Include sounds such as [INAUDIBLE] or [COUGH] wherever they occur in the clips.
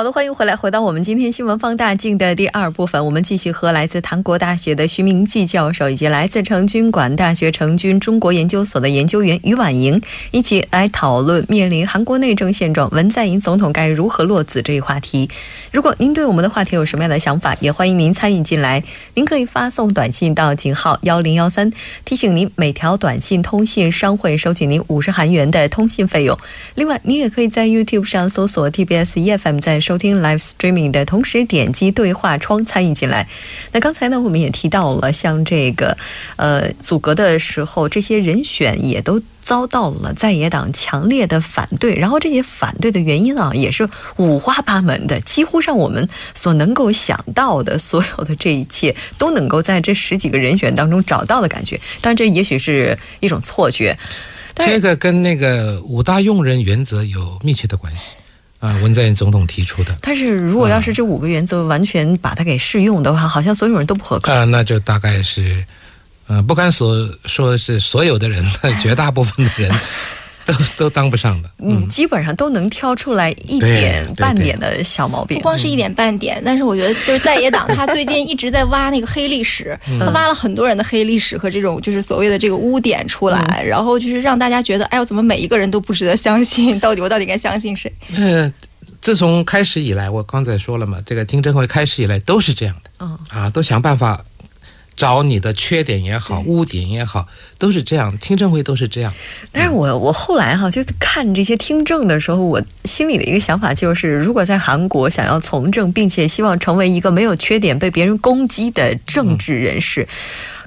好的，欢迎回来，回到我们今天新闻放大镜的第二部分。我们继续和来自韩国大学的徐明季教授，以及来自成均馆大学成均中国研究所的研究员于婉莹一起来讨论面临韩国内政现状，文在寅总统该如何落子这一话题。如果您对我们的话题有什么样的想法，也欢迎您参与进来。您可以发送短信到井号幺零幺三，提醒您每条短信通信商会收取您五十韩元的通信费用。另外，您也可以在 YouTube 上搜索 TBS EFM，在收听 Live Streaming 的同时，点击对话窗参与进来。那刚才呢，我们也提到了，像这个呃组阁的时候，这些人选也都遭到了在野党强烈的反对。然后这些反对的原因啊，也是五花八门的，几乎让我们所能够想到的所有的这一切，都能够在这十几个人选当中找到的感觉。当然，这也许是一种错觉。这个跟那个五大用人原则有密切的关系。啊，文在寅总统提出的。但是如果要是这五个原则完全把它给适用的话，好像所有人都不合格。啊，那就大概是，呃，不敢所说是所有的人，绝大部分的人。都 [LAUGHS] 都当不上的，嗯，基本上都能挑出来一点半点的小毛病，不光是一点半点。但是我觉得，就是在野党他最近一直在挖那个黑历史，[LAUGHS] 他挖了很多人的黑历史和这种就是所谓的这个污点出来，然后就是让大家觉得，哎呦，怎么每一个人都不值得相信？到底我到底该相信谁？嗯，自从开始以来，我刚才说了嘛，这个听证会开始以来都是这样的，嗯啊，都想办法。找你的缺点也好，污点也好，都是这样。听证会都是这样。但是我我后来哈，就看这些听证的时候，我心里的一个想法就是，如果在韩国想要从政，并且希望成为一个没有缺点、被别人攻击的政治人士，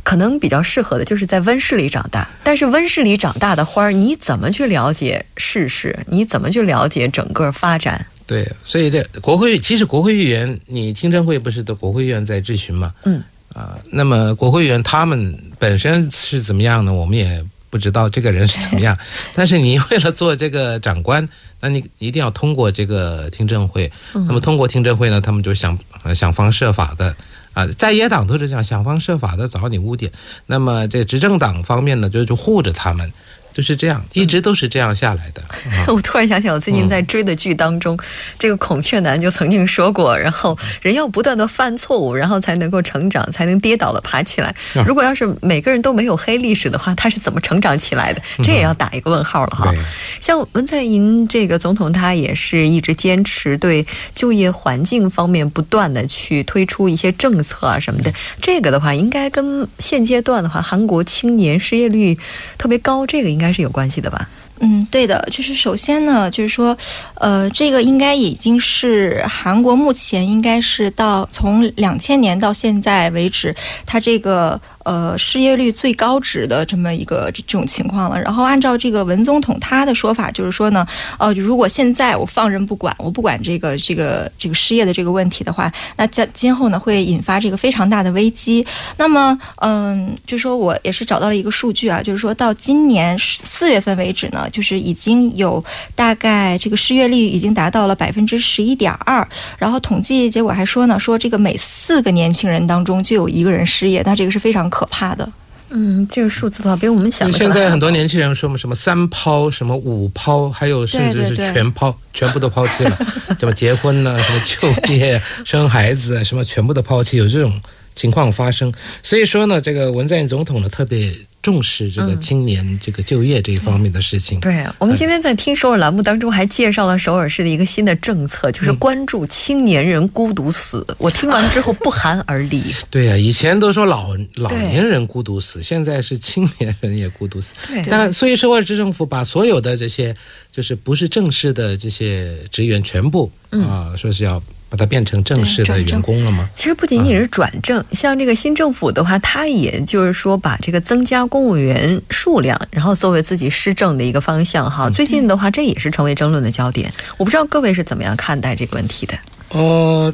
可能比较适合的就是在温室里长大。但是温室里长大的花儿，你怎么去了解事实？你怎么去了解整个发展？对，所以这国会其实国会议员，你听证会不是的国会议员在质询吗？嗯。啊，那么国会议员他们本身是怎么样呢？我们也不知道这个人是怎么样。[LAUGHS] 但是你为了做这个长官，那你一定要通过这个听证会。那么通过听证会呢，他们就想想方设法的啊，在野党都是这样想方设法的找你污点。那么这执政党方面呢，就就护着他们。就是这样，一直都是这样下来的。[LAUGHS] 我突然想起，我最近在追的剧当中，这个孔雀男就曾经说过，然后人要不断的犯错误，然后才能够成长，才能跌倒了爬起来。如果要是每个人都没有黑历史的话，他是怎么成长起来的？这也要打一个问号了哈。像文在寅这个总统，他也是一直坚持对就业环境方面不断的去推出一些政策啊什么的。这个的话，应该跟现阶段的话，韩国青年失业率特别高，这个应。应该是有关系的吧。嗯，对的，就是首先呢，就是说，呃，这个应该已经是韩国目前应该是到从两千年到现在为止，它这个呃失业率最高值的这么一个这种情况了。然后按照这个文总统他的说法，就是说呢，呃，如果现在我放任不管，我不管这个这个这个失业的这个问题的话，那将今后呢会引发这个非常大的危机。那么，嗯，就说我也是找到了一个数据啊，就是说到今年四月份为止呢。就是已经有大概这个失业率已经达到了百分之十一点二，然后统计结果还说呢，说这个每四个年轻人当中就有一个人失业，那这个是非常可怕的。嗯，这个数字的话，比我们想的。现在很多年轻人说嘛，什么三抛，什么五抛，还有甚至是全抛，全部都抛弃了，什么结婚呢，什么就 [LAUGHS] 业、生孩子，什么全部都抛弃，有这种情况发生。所以说呢，这个文在寅总统呢，特别。重视这个青年这个就业这一方面的事情。对我们今天在听首尔栏目当中还介绍了首尔市的一个新的政策，就是关注青年人孤独死。我听完之后不寒而栗。[LAUGHS] 对呀，以前都说老老年人孤独死，现在是青年人也孤独死。对，但所以首尔市政府把所有的这些就是不是正式的这些职员全部啊，说是要。把它变成正式的员工了吗？其实不仅仅是转正，像这个新政府的话，它也就是说把这个增加公务员数量，然后作为自己施政的一个方向哈。最近的话，这也是成为争论的焦点。我不知道各位是怎么样看待这个问题的？呃，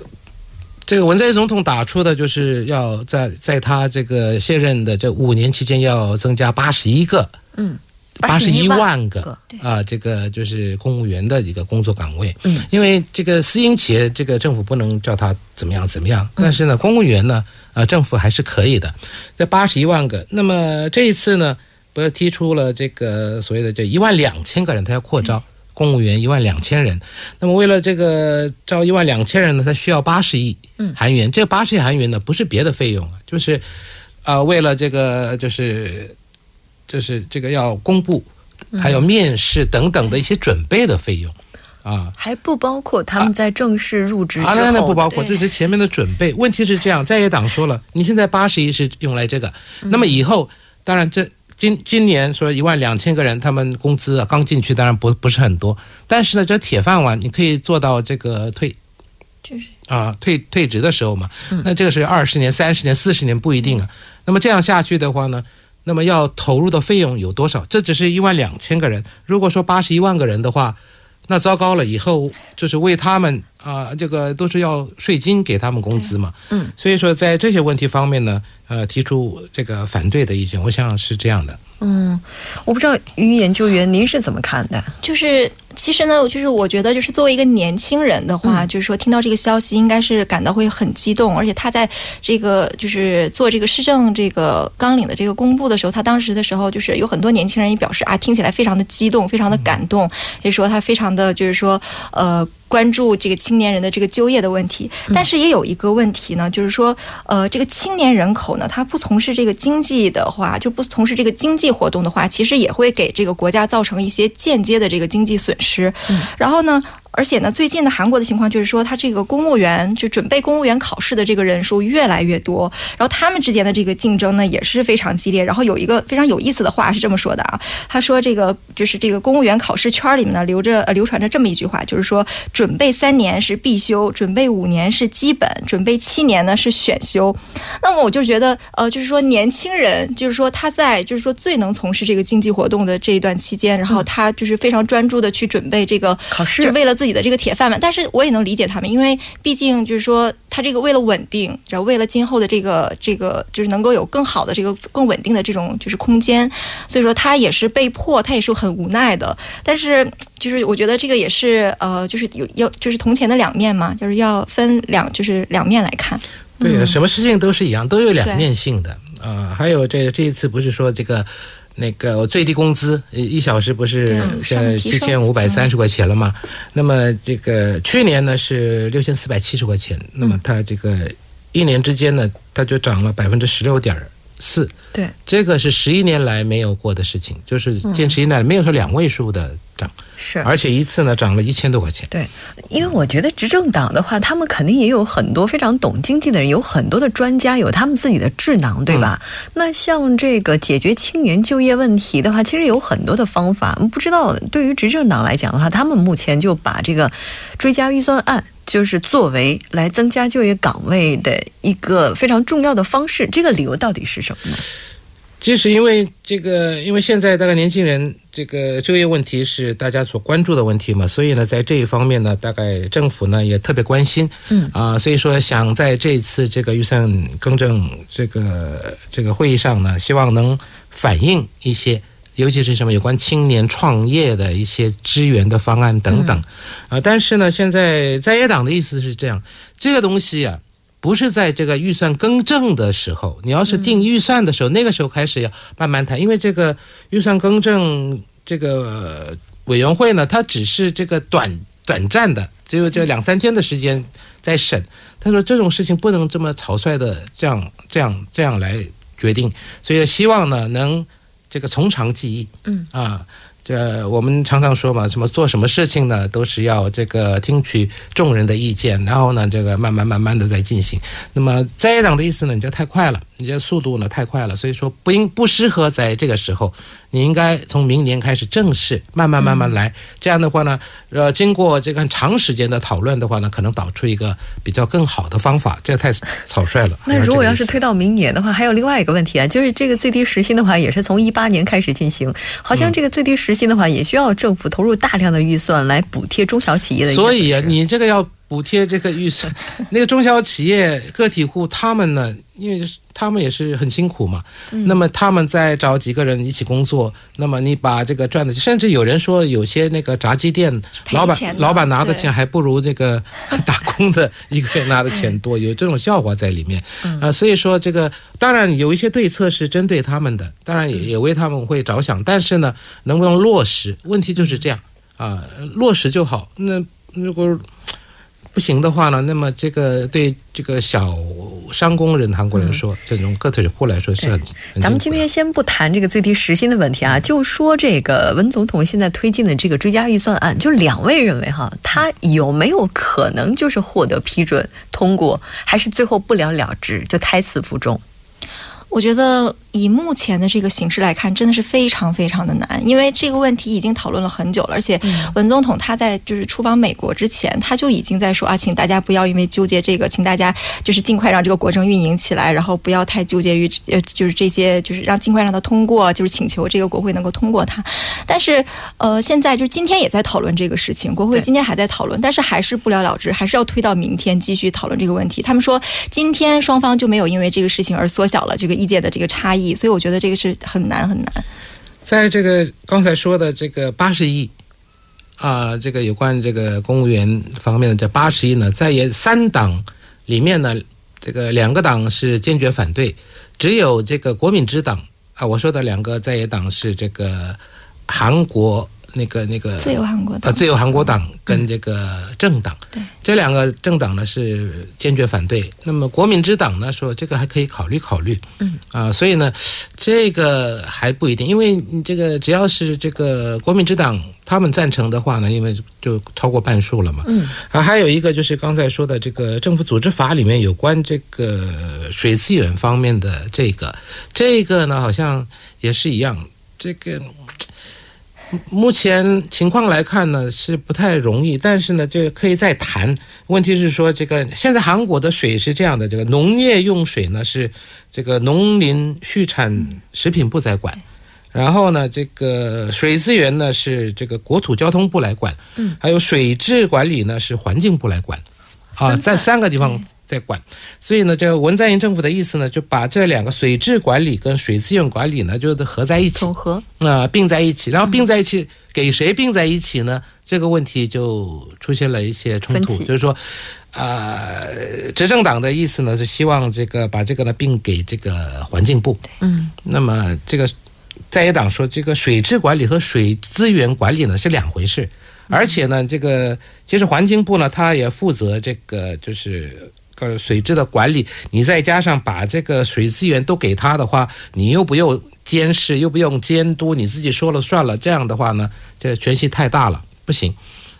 这个文在寅总统打出的就是要在在他这个卸任的这五年期间要增加八十一个，嗯，八十一万个个啊，这个就是公务员的一个工作岗位。嗯，因为这个私营企业，这个政府不能叫他怎么样怎么样，但是呢，公务员呢，啊，政府还是可以的。这八十一万个，那么这一次呢，不是提出了这个所谓的这一万两千个人，他要扩招。公务员一万两千人，那么为了这个招一万两千人呢，他需要八十亿韩元。这八十亿韩元呢，不是别的费用啊，就是啊，为了这个就是就是这个要公布，还有面试等等的一些准备的费用啊，还不包括他们在正式入职之后。啊，那不包括，这是前面的准备。问题是这样，在野党说了，你现在八十亿是用来这个，那么以后当然这。今今年说一万两千个人，他们工资啊刚进去，当然不不是很多，但是呢，这铁饭碗你可以做到这个退，就是啊退退职的时候嘛，那这个是二十年、三十年、四十年不一定啊。那么这样下去的话呢，那么要投入的费用有多少？这只是一万两千个人，如果说八十一万个人的话，那糟糕了，以后就是为他们啊，这个都是要税金给他们工资嘛，嗯，所以说在这些问题方面呢。呃，提出这个反对的意见，我想是这样的。嗯，我不知道于研究员您是怎么看的？就是其实呢，就是我觉得，就是作为一个年轻人的话，就是说听到这个消息，应该是感到会很激动。而且他在这个就是做这个市政这个纲领的这个公布的时候，他当时的时候，就是有很多年轻人也表示啊，听起来非常的激动，非常的感动，也说他非常的就是说呃。关注这个青年人的这个就业的问题，但是也有一个问题呢，就是说，呃，这个青年人口呢，他不从事这个经济的话，就不从事这个经济活动的话，其实也会给这个国家造成一些间接的这个经济损失。然后呢？而且呢，最近的韩国的情况就是说，他这个公务员就准备公务员考试的这个人数越来越多，然后他们之间的这个竞争呢也是非常激烈。然后有一个非常有意思的话是这么说的啊，他说这个就是这个公务员考试圈里面呢流着呃流传着这么一句话，就是说准备三年是必修，准备五年是基本，准备七年呢是选修。那么我就觉得呃，就是说年轻人就是说他在就是说最能从事这个经济活动的这一段期间，然后他就是非常专注的去准备这个考试，就为了。自己的这个铁饭碗，但是我也能理解他们，因为毕竟就是说，他这个为了稳定，然后为了今后的这个这个，就是能够有更好的这个更稳定的这种就是空间，所以说他也是被迫，他也是很无奈的。但是就是我觉得这个也是呃，就是有要就是铜钱的两面嘛，就是要分两就是两面来看。对，什么事情都是一样，都有两面性的啊。还有这这一次不是说这个。那个最低工资一小时不是现在七千五百三十块钱了吗？那么这个去年呢是六千四百七十块钱，那么它这个一年之间呢，它就涨了百分之十六点四。对，这个是十一年来没有过的事情，就是近十一年来没有说两位数的涨。是，而且一次呢涨了一千多块钱。对，因为我觉得执政党的话，他们肯定也有很多非常懂经济的人，有很多的专家，有他们自己的智囊，对吧？那像这个解决青年就业问题的话，其实有很多的方法。不知道对于执政党来讲的话，他们目前就把这个追加预算案，就是作为来增加就业岗位的一个非常重要的方式。这个理由到底是什么呢？其实，因为这个，因为现在大概年轻人这个就业问题是大家所关注的问题嘛，所以呢，在这一方面呢，大概政府呢也特别关心，嗯。啊，所以说想在这次这个预算更正这个这个会议上呢，希望能反映一些，尤其是什么有关青年创业的一些支援的方案等等，啊，但是呢，现在在野党的意思是这样，这个东西啊。不是在这个预算更正的时候，你要是定预算的时候，那个时候开始要慢慢谈，因为这个预算更正这个委员会呢，它只是这个短短暂的，只有这两三天的时间在审。他说这种事情不能这么草率的这样这样这样来决定，所以希望呢能这个从长计议，嗯啊。这我们常常说嘛，什么做什么事情呢，都是要这个听取众人的意见，然后呢，这个慢慢慢慢的在进行。那么在野党的意思呢，你这太快了，你这速度呢太快了，所以说不应不适合在这个时候。你应该从明年开始正式，慢慢慢慢来。这样的话呢，呃，经过这个很长时间的讨论的话呢，可能导出一个比较更好的方法。这个太草率了。[LAUGHS] 那如果要是推到明年的话，还有另外一个问题啊，就是这个最低时薪的话，也是从一八年开始进行。好像这个最低时薪的话，也需要政府投入大量的预算来补贴中小企业的。所以啊，你这个要补贴这个预算，[LAUGHS] 那个中小企业、个体户他们呢，因为他们也是很辛苦嘛。那么他们再找几个人一起工作，那么你把这个赚的，甚至有人说，有些那个炸鸡店老板老板拿的钱还不如这个 [LAUGHS] 打工的一个月拿的钱多，有这种笑话在里面啊。所以说这个当然有一些对策是针对他们的，当然也也为他们会着想，但是呢，能不能落实？问题就是这样啊，落实就好。那如果不行的话呢，那么这个对这个小商工人、韩国人说，这种个体户来说是很。咱们今天先不谈这个最低时薪的问题啊，就说这个文总统现在推进的这个追加预算案，就两位认为哈，他有没有可能就是获得批准通过，还是最后不了了之，就胎死腹中？我觉得。以目前的这个形势来看，真的是非常非常的难，因为这个问题已经讨论了很久了。而且文总统他在就是出访美国之前，他就已经在说啊，请大家不要因为纠结这个，请大家就是尽快让这个国政运营起来，然后不要太纠结于呃，就是这些，就是让尽快让他通过，就是请求这个国会能够通过它。但是呃，现在就是今天也在讨论这个事情，国会今天还在讨论，但是还是不了了之，还是要推到明天继续讨论这个问题。他们说今天双方就没有因为这个事情而缩小了这个意见的这个差异。所以我觉得这个是很难很难。在这个刚才说的这个八十亿啊，这个有关这个公务员方面的这八十亿呢，在也三党里面呢，这个两个党是坚决反对，只有这个国民之党啊，我说的两个在野党是这个韩国。那个那个自由韩国党。自由韩国党跟这个政党，对。这两个政党呢是坚决反对。那么国民之党呢说这个还可以考虑考虑，嗯。啊，所以呢这个还不一定，因为你这个只要是这个国民之党他们赞成的话呢，因为就超过半数了嘛，嗯。啊，还有一个就是刚才说的这个政府组织法里面有关这个水资源方面的这个，这个呢好像也是一样，这个。目前情况来看呢，是不太容易，但是呢，就可以再谈。问题是说，这个现在韩国的水是这样的，这个农业用水呢是这个农林畜产食品部在管，然后呢，这个水资源呢是这个国土交通部来管，嗯，还有水质管理呢是环境部来管，啊，在三个地方。在管，所以呢，这个文在寅政府的意思呢，就把这两个水质管理跟水资源管理呢，就是合在一起，总合。啊并在一起，然后并在一起，给谁并在一起呢？这个问题就出现了一些冲突，就是说，呃，执政党的意思呢是希望这个把这个呢并给这个环境部，嗯，那么这个在野党说这个水质管理和水资源管理呢是两回事，而且呢，这个其实环境部呢，它也负责这个就是。呃，水质的管理，你再加上把这个水资源都给他的话，你又不用监视，又不用监督，你自己说了算了，这样的话呢，这权限太大了，不行。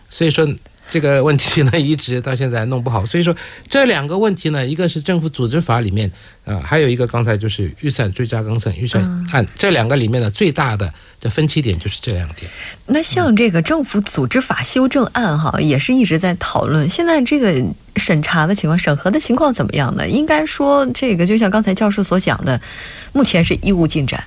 所以说。这个问题呢，一直到现在弄不好，所以说这两个问题呢，一个是政府组织法里面啊，还有一个刚才就是预算追加更审预算案，这两个里面的最大的的分歧点就是这两点。那像这个政府组织法修正案哈，也是一直在讨论，现在这个审查的情况、审核的情况怎么样呢？应该说，这个就像刚才教授所讲的，目前是一无进展。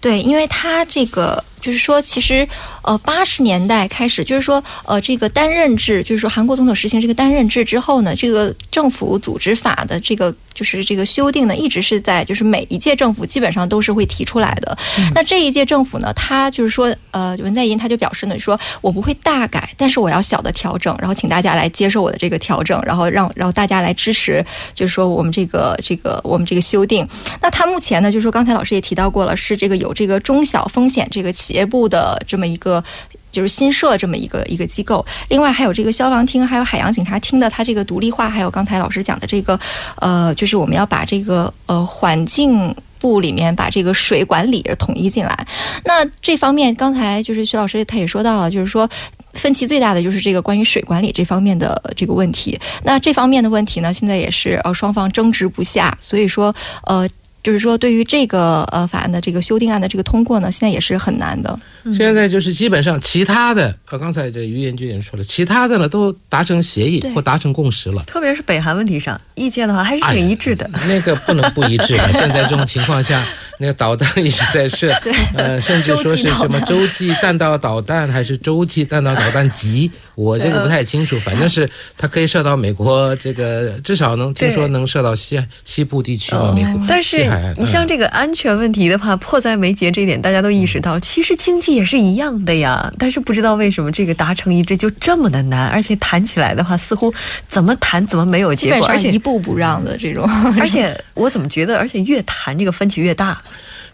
对，因为他这个。就是说，其实，呃，八十年代开始，就是说，呃，这个担任制，就是说，韩国总统实行这个担任制之后呢，这个政府组织法的这个就是这个修订呢，一直是在就是每一届政府基本上都是会提出来的。那这一届政府呢，他就是说，呃，文在寅他就表示呢，说我不会大改，但是我要小的调整，然后请大家来接受我的这个调整，然后让然后大家来支持，就是说我们这个这个我们这个修订。那他目前呢，就是说刚才老师也提到过了，是这个有这个中小风险这个企业部的这么一个就是新设这么一个一个机构，另外还有这个消防厅，还有海洋警察厅的它这个独立化，还有刚才老师讲的这个呃，就是我们要把这个呃环境部里面把这个水管理统一进来。那这方面刚才就是徐老师他也说到了，就是说分歧最大的就是这个关于水管理这方面的这个问题。那这方面的问题呢，现在也是呃双方争执不下，所以说呃。就是说，对于这个呃法案的这个修订案的这个通过呢，现在也是很难的。现在就是基本上其他的，呃，刚才这于言君也说了，其他的呢都达成协议或达成共识了。特别是北韩问题上，意见的话还是挺一致的。那个不能不一致的。[LAUGHS] 现在这种情况下，[LAUGHS] 那个导弹一直在射，[LAUGHS] 呃，甚至说是什么洲际弹道导弹还是洲际弹道导弹级，我这个不太清楚，反正是它可以射到美国这个，至少能听说能射到西西部地区嘛，美国但是你像这个安全问题的话，迫在眉睫这一点，大家都意识到，其实经济也是一样的呀。但是不知道为什么这个达成一致就这么的难，而且谈起来的话，似乎怎么谈怎么没有结果，而且一步不让的这种，而且我怎么觉得，而且越谈这个分歧越大。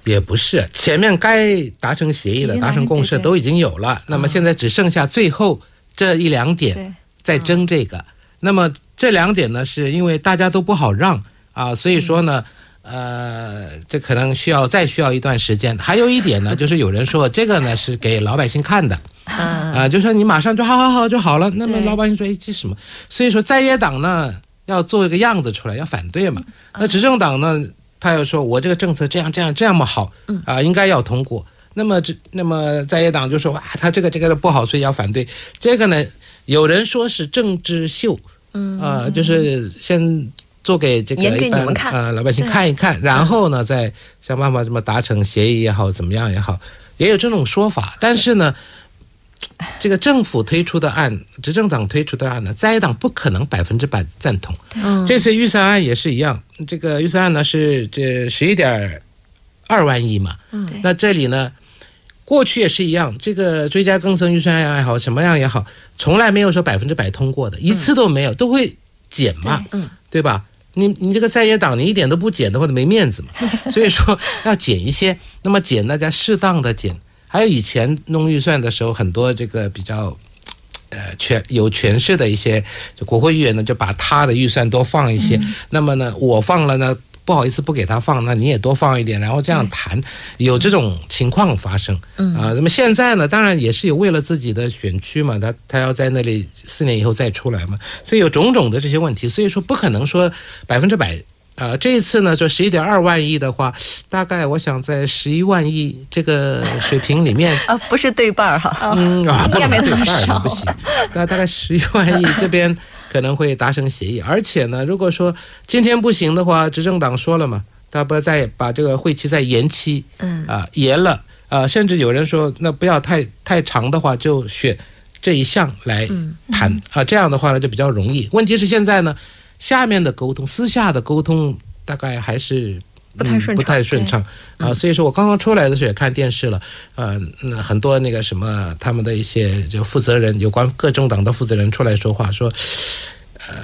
也不是，前面该达成协议的、达成共识都已经有了，那么现在只剩下最后这一两点在争这个。那么这两点呢，是因为大家都不好让啊，所以说呢，呃，这可能需要再需要一段时间。还有一点呢，[LAUGHS] 就是有人说这个呢是给老百姓看的，啊，就说你马上就好好好就好了。那么老百姓说，哎，这什么？所以说在野党呢要做一个样子出来，要反对嘛。那执政党呢？他又说：“我这个政策这样这样这样么好，啊，应该要通过。那么这那么在野党就说啊，他这个这个不好，所以要反对。这个呢，有人说是政治秀，嗯啊，就是先做给这个一般啊老百姓看一看，然后呢再想办法怎么达成协议也好，怎么样也好，也有这种说法。但是呢。”这个政府推出的案，执政党推出的案呢，在野党不可能百分之百赞同。嗯，这次预算案也是一样，这个预算案呢是这十一点二万亿嘛。嗯，那这里呢，过去也是一样，这个追加更生预算案也好，什么样也好，从来没有说百分之百通过的，一次都没有，都会减嘛。嗯，对吧？你你这个在野党，你一点都不减的话，没面子嘛。所以说 [LAUGHS] 要减一些，那么减大家适当的减。还有以前弄预算的时候，很多这个比较，呃，权有权势的一些就国会议员呢，就把他的预算多放一些。那么呢，我放了呢，不好意思不给他放，那你也多放一点，然后这样谈，有这种情况发生。啊，那么现在呢，当然也是有为了自己的选区嘛，他他要在那里四年以后再出来嘛，所以有种种的这些问题，所以说不可能说百分之百。呃，这一次呢，就十一点二万亿的话，大概我想在十一万亿这个水平里面，[LAUGHS] 啊，不是对半儿哈，嗯啊，不能对半儿不行，大大概十一万亿这边可能会达成协议，而且呢，如果说今天不行的话，执政党说了嘛，他不要再把这个会期再延期，嗯啊延了啊，甚至有人说那不要太太长的话，就选这一项来谈啊，这样的话呢就比较容易。问题是现在呢。下面的沟通，私下的沟通大概还是不太顺不太顺畅啊，所以说我刚刚出来的时候也看电视了，呃，那很多那个什么他们的一些就负责人，有关各政党的负责人出来说话说，呃，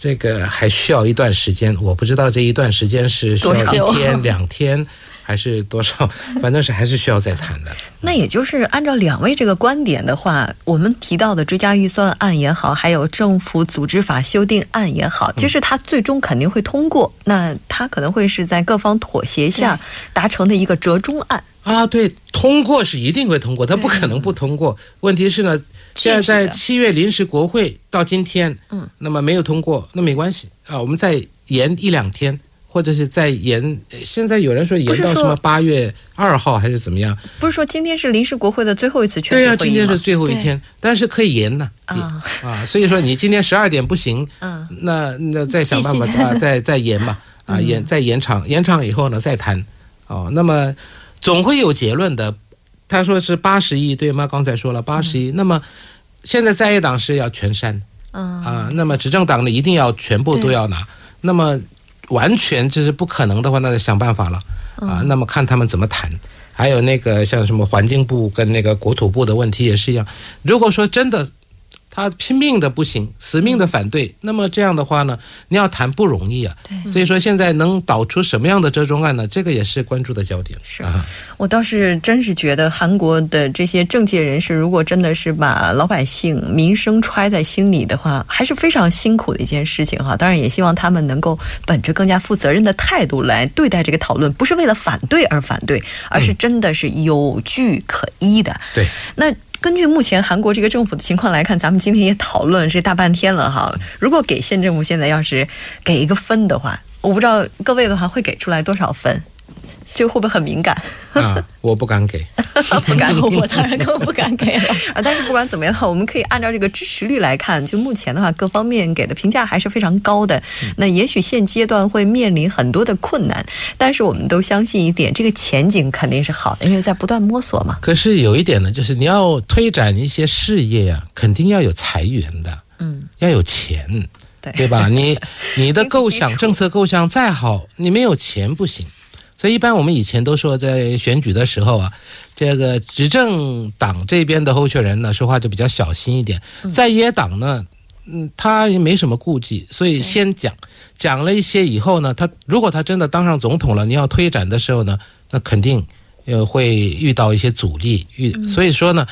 这个还需要一段时间，我不知道这一段时间是需要一天 [LAUGHS] 两天。还是多少，[LAUGHS] 反正是还是需要再谈的。[LAUGHS] 那也就是按照两位这个观点的话，我们提到的追加预算案也好，还有政府组织法修订案也好，就是它最终肯定会通过。那它可能会是在各方妥协下达成的一个折中案啊。对，通过是一定会通过，它不可能不通过。问题是呢，现在在七月临时国会到今天，嗯，那么没有通过，那没关系啊，我们再延一两天。或者是在延，现在有人说延到什么八月二号还是怎么样？不是说今天是临时国会的最后一次全会对呀，今天是最后一天，但是可以延呢啊啊！所以说你今天十二点不行，[LAUGHS] 嗯，那那再想办法啊，再 [LAUGHS] 再延吧啊，延再延长，延长以后呢再谈哦。那么总会有结论的。他说是八十亿对吗？刚才说了八十亿，那么现在在野党是要全删，嗯啊，那么执政党呢一定要全部都要拿，那么。完全就是不可能的话，那就想办法了啊。那么看他们怎么谈。还有那个像什么环境部跟那个国土部的问题也是一样。如果说真的。他拼命的不行，死命的反对。那么这样的话呢，你要谈不容易啊。对，所以说现在能导出什么样的折中案呢？这个也是关注的焦点。是啊，我倒是真是觉得韩国的这些政界人士，如果真的是把老百姓民生揣在心里的话，还是非常辛苦的一件事情哈。当然也希望他们能够本着更加负责任的态度来对待这个讨论，不是为了反对而反对，而是真的是有据可依的。对，那。根据目前韩国这个政府的情况来看，咱们今天也讨论这大半天了哈。如果给县政府现在要是给一个分的话，我不知道各位的话会给出来多少分？这个会不会很敏感？啊，我不敢给，[LAUGHS] 不敢，我当然更不敢给了 [LAUGHS] 啊！但是不管怎么样的话，我们可以按照这个支持率来看，就目前的话，各方面给的评价还是非常高的。那也许现阶段会面临很多的困难，但是我们都相信一点，这个前景肯定是好的，因为在不断摸索嘛。可是有一点呢，就是你要推展一些事业呀，肯定要有财源的，嗯，要有钱，对对吧？你你的构想、政策构想再好，你没有钱不行。所以，一般我们以前都说，在选举的时候啊，这个执政党这边的候选人呢，说话就比较小心一点；在野党呢，嗯，他也没什么顾忌，所以先讲，讲了一些以后呢，他如果他真的当上总统了，你要推展的时候呢，那肯定呃会遇到一些阻力。遇所以说呢。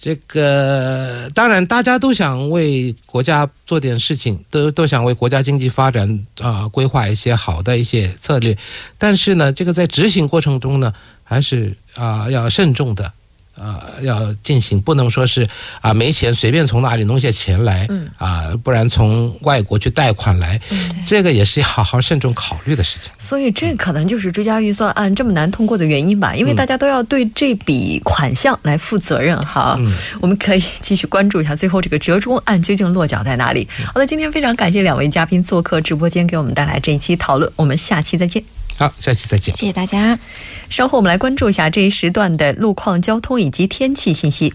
这个当然，大家都想为国家做点事情，都都想为国家经济发展啊规划一些好的一些策略，但是呢，这个在执行过程中呢，还是啊要慎重的。啊，要进行，不能说是啊没钱随便从哪里弄些钱来，嗯啊，不然从外国去贷款来，这个也是要好好慎重考虑的事情。所以这可能就是追加预算案这么难通过的原因吧，因为大家都要对这笔款项来负责任哈。我们可以继续关注一下最后这个折中案究竟落脚在哪里。好的，今天非常感谢两位嘉宾做客直播间，给我们带来这一期讨论，我们下期再见。好，下期再见。谢谢大家。稍后我们来关注一下这一时段的路况、交通以及天气信息。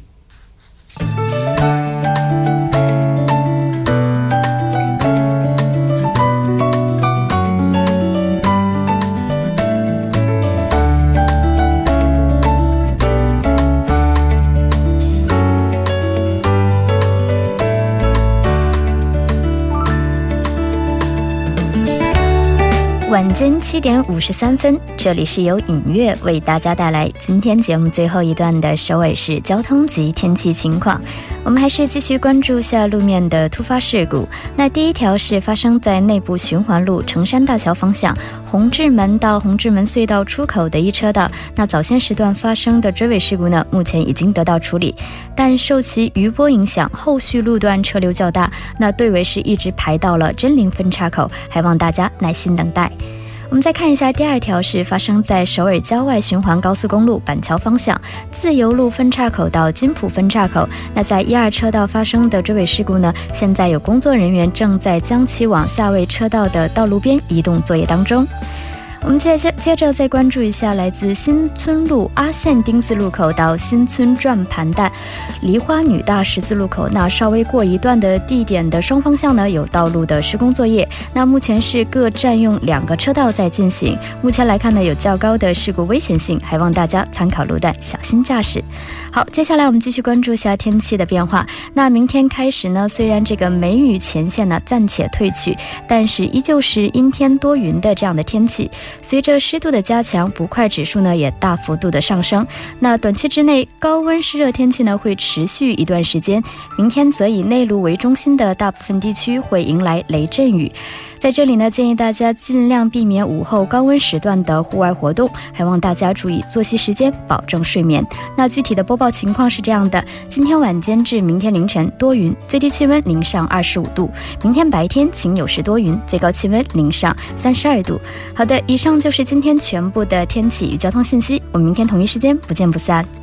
间七点五十三分，这里是由影月为大家带来今天节目最后一段的首尾市交通及天气情况。我们还是继续关注下路面的突发事故。那第一条是发生在内部循环路成山大桥方向红志门到红志门隧道出口的一车道，那早先时段发生的追尾事故呢，目前已经得到处理，但受其余波影响，后续路段车流较大，那队尾是一直排到了真灵分岔口，还望大家耐心等待。我们再看一下第二条，是发生在首尔郊外循环高速公路板桥方向自由路分岔口到金浦分岔口。那在一二车道发生的追尾事故呢？现在有工作人员正在将其往下位车道的道路边移动作业当中。我们接接接着再关注一下来自新村路阿线丁字路口到新村转盘带梨花女大十字路口，那稍微过一段的地点的双方向呢有道路的施工作业，那目前是各占用两个车道在进行。目前来看呢有较高的事故危险性，还望大家参考路段小心驾驶。好，接下来我们继续关注一下天气的变化。那明天开始呢，虽然这个梅雨前线呢暂且退去，但是依旧是阴天多云的这样的天气。随着湿度的加强，不快指数呢也大幅度的上升。那短期之内高温湿热天气呢会持续一段时间。明天则以内陆为中心的大部分地区会迎来雷阵雨。在这里呢，建议大家尽量避免午后高温时段的户外活动，还望大家注意作息时间，保证睡眠。那具体的播报情况是这样的：今天晚间至明天凌晨多云，最低气温零上二十五度；明天白天晴有时多云，最高气温零上三十二度。好的，以上就是今天全部的天气与交通信息，我们明天同一时间不见不散。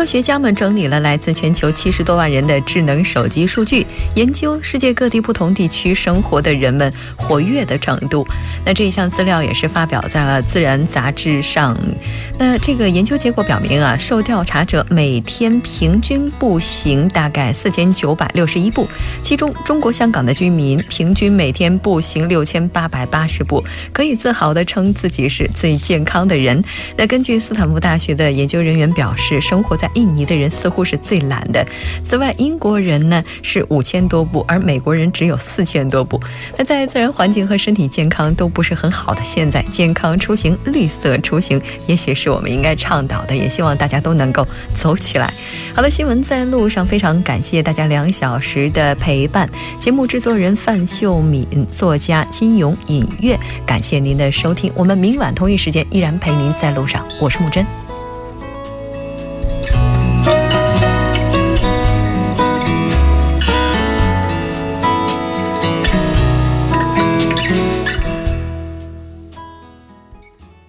科学家们整理了来自全球七十多万人的智能手机数据，研究世界各地不同地区生活的人们活跃的程度。那这一项资料也是发表在了《自然》杂志上。那这个研究结果表明啊，受调查者每天平均步行大概四千九百六十一步，其中中国香港的居民平均每天。步行六千八百八十步，可以自豪地称自己是最健康的人。那根据斯坦福大学的研究人员表示，生活在印尼的人似乎是最懒的。此外，英国人呢是五千多步，而美国人只有四千多步。那在自然环境和身体健康都不是很好的现在，健康出行、绿色出行，也许是我们应该倡导的。也希望大家都能够走起来。好的，新闻在路上，非常感谢大家两小时的陪伴。节目制作人范秀敏，作家金勇、尹月，感谢您的收听。我们明晚同一时间依然陪您在路上。我是木真。